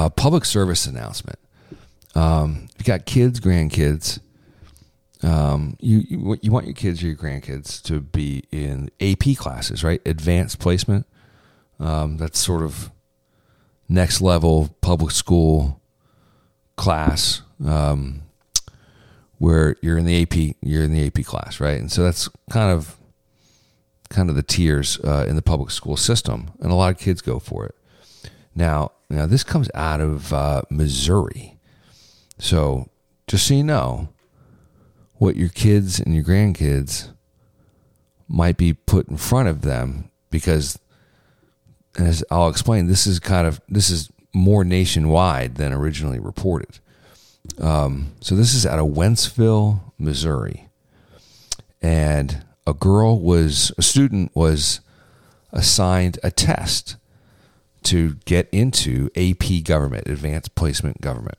uh, public service announcement. Um, you got kids, grandkids, um, you, you you want your kids or your grandkids to be in AP classes, right? Advanced placement. Um, that's sort of next level public school class um, where you're in the AP you're in the AP class, right? And so that's kind of kind of the tiers uh, in the public school system, and a lot of kids go for it. Now, now this comes out of uh, Missouri, so just so you know, what your kids and your grandkids might be put in front of them, because as I'll explain, this is kind of this is more nationwide than originally reported. Um, so this is out of Wentzville, Missouri, and a girl was a student was assigned a test to get into AP government, advanced placement government,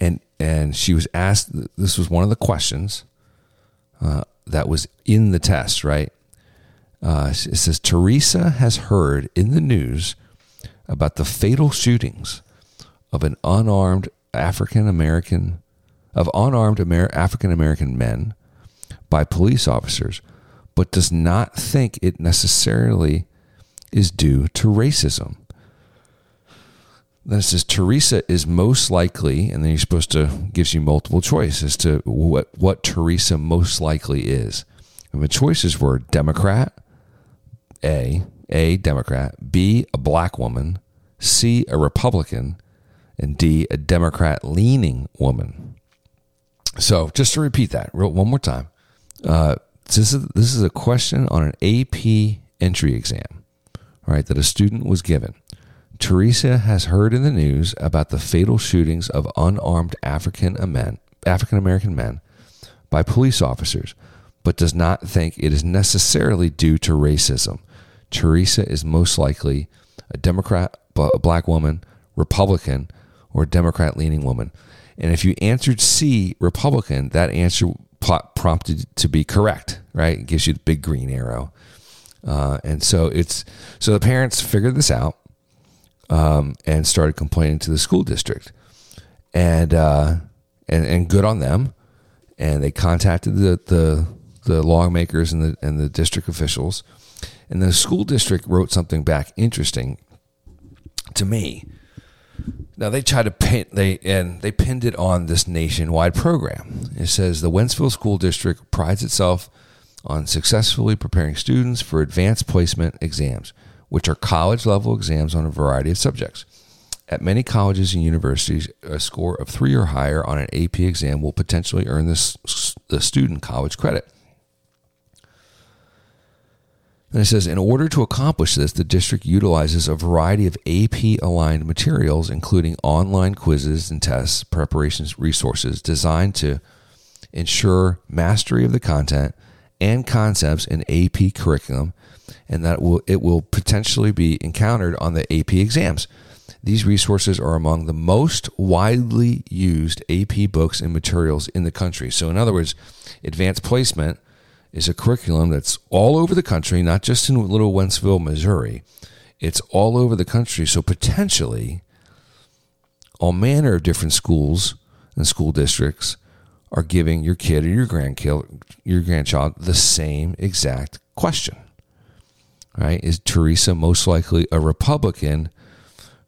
and and she was asked. This was one of the questions uh, that was in the test, right? Uh, it says Teresa has heard in the news about the fatal shootings of an unarmed African American of unarmed Amer- African American men by police officers, but does not think it necessarily is due to racism. Then it says Teresa is most likely, and then you're supposed to gives you multiple choice as to what what Teresa most likely is. And the choices were Democrat, A, A Democrat, B a black woman, C a Republican, and D a Democrat leaning woman. So just to repeat that one more time, uh, this is this is a question on an AP entry exam, right? That a student was given. Teresa has heard in the news about the fatal shootings of unarmed African American men by police officers, but does not think it is necessarily due to racism. Teresa is most likely a Democrat, a black woman, Republican, or Democrat leaning woman. And if you answered C, Republican, that answer prompted to be correct, right? It gives you the big green arrow. Uh, and so it's so the parents figured this out um, and started complaining to the school district, and uh, and and good on them. And they contacted the the, the lawmakers and the and the district officials, and the school district wrote something back interesting to me. Now they tried to pin they and they pinned it on this nationwide program. It says the Wentzville School District prides itself on successfully preparing students for advanced placement exams which are college level exams on a variety of subjects. At many colleges and universities, a score of three or higher on an AP exam will potentially earn this, the student college credit. And it says, in order to accomplish this, the district utilizes a variety of AP aligned materials, including online quizzes and tests, preparations, resources designed to ensure mastery of the content and concepts in AP curriculum and that will it will potentially be encountered on the AP exams. These resources are among the most widely used AP books and materials in the country. So, in other words, advanced placement is a curriculum that's all over the country, not just in little Wentzville, Missouri. It's all over the country. So, potentially, all manner of different schools and school districts are giving your kid or your grandchild, your grandchild the same exact question right? Is Teresa most likely a Republican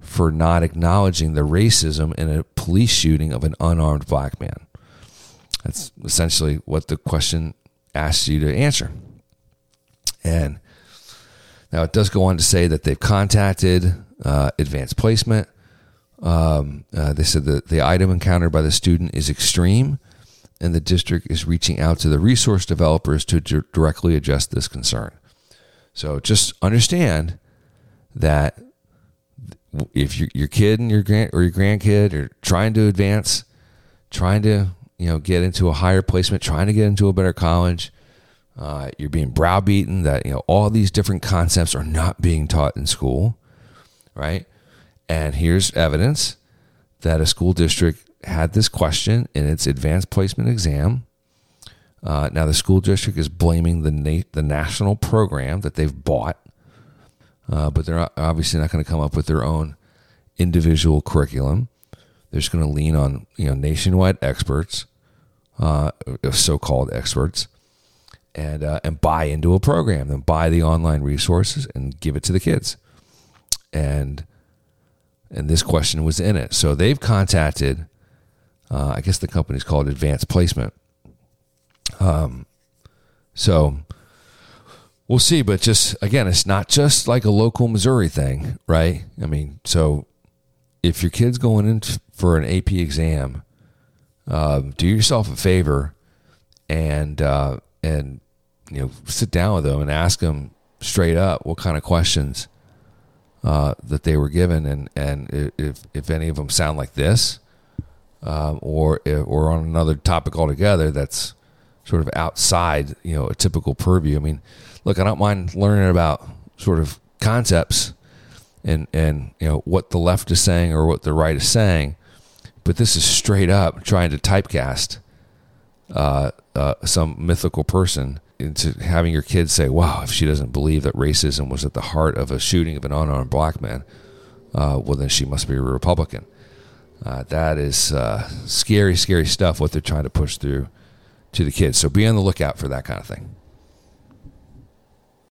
for not acknowledging the racism in a police shooting of an unarmed black man? That's essentially what the question asks you to answer. And now it does go on to say that they've contacted uh, advanced placement. Um, uh, they said that the item encountered by the student is extreme, and the district is reaching out to the resource developers to directly address this concern. So just understand that if your your kid and your grand or your grandkid are trying to advance, trying to you know get into a higher placement, trying to get into a better college, uh, you're being browbeaten that you know all these different concepts are not being taught in school, right? And here's evidence that a school district had this question in its advanced placement exam uh, now the school district is blaming the na- the national program that they've bought, uh, but they're obviously not going to come up with their own individual curriculum. They're just going to lean on you know nationwide experts, uh, so-called experts, and uh, and buy into a program, then buy the online resources and give it to the kids. And and this question was in it, so they've contacted. Uh, I guess the company's called Advanced Placement. Um, so we'll see, but just again, it's not just like a local Missouri thing, right? I mean, so if your kid's going in for an AP exam, uh, do yourself a favor and uh, and you know sit down with them and ask them straight up what kind of questions uh, that they were given and and if if any of them sound like this um, or or on another topic altogether that's sort of outside you know a typical purview. I mean, look, I don't mind learning about sort of concepts and and you know what the left is saying or what the right is saying, but this is straight up trying to typecast uh, uh, some mythical person into having your kids say, "Wow, if she doesn't believe that racism was at the heart of a shooting of an unarmed black man, uh, well then she must be a Republican." Uh, that is uh, scary, scary stuff. What they're trying to push through to the kids. So be on the lookout for that kind of thing.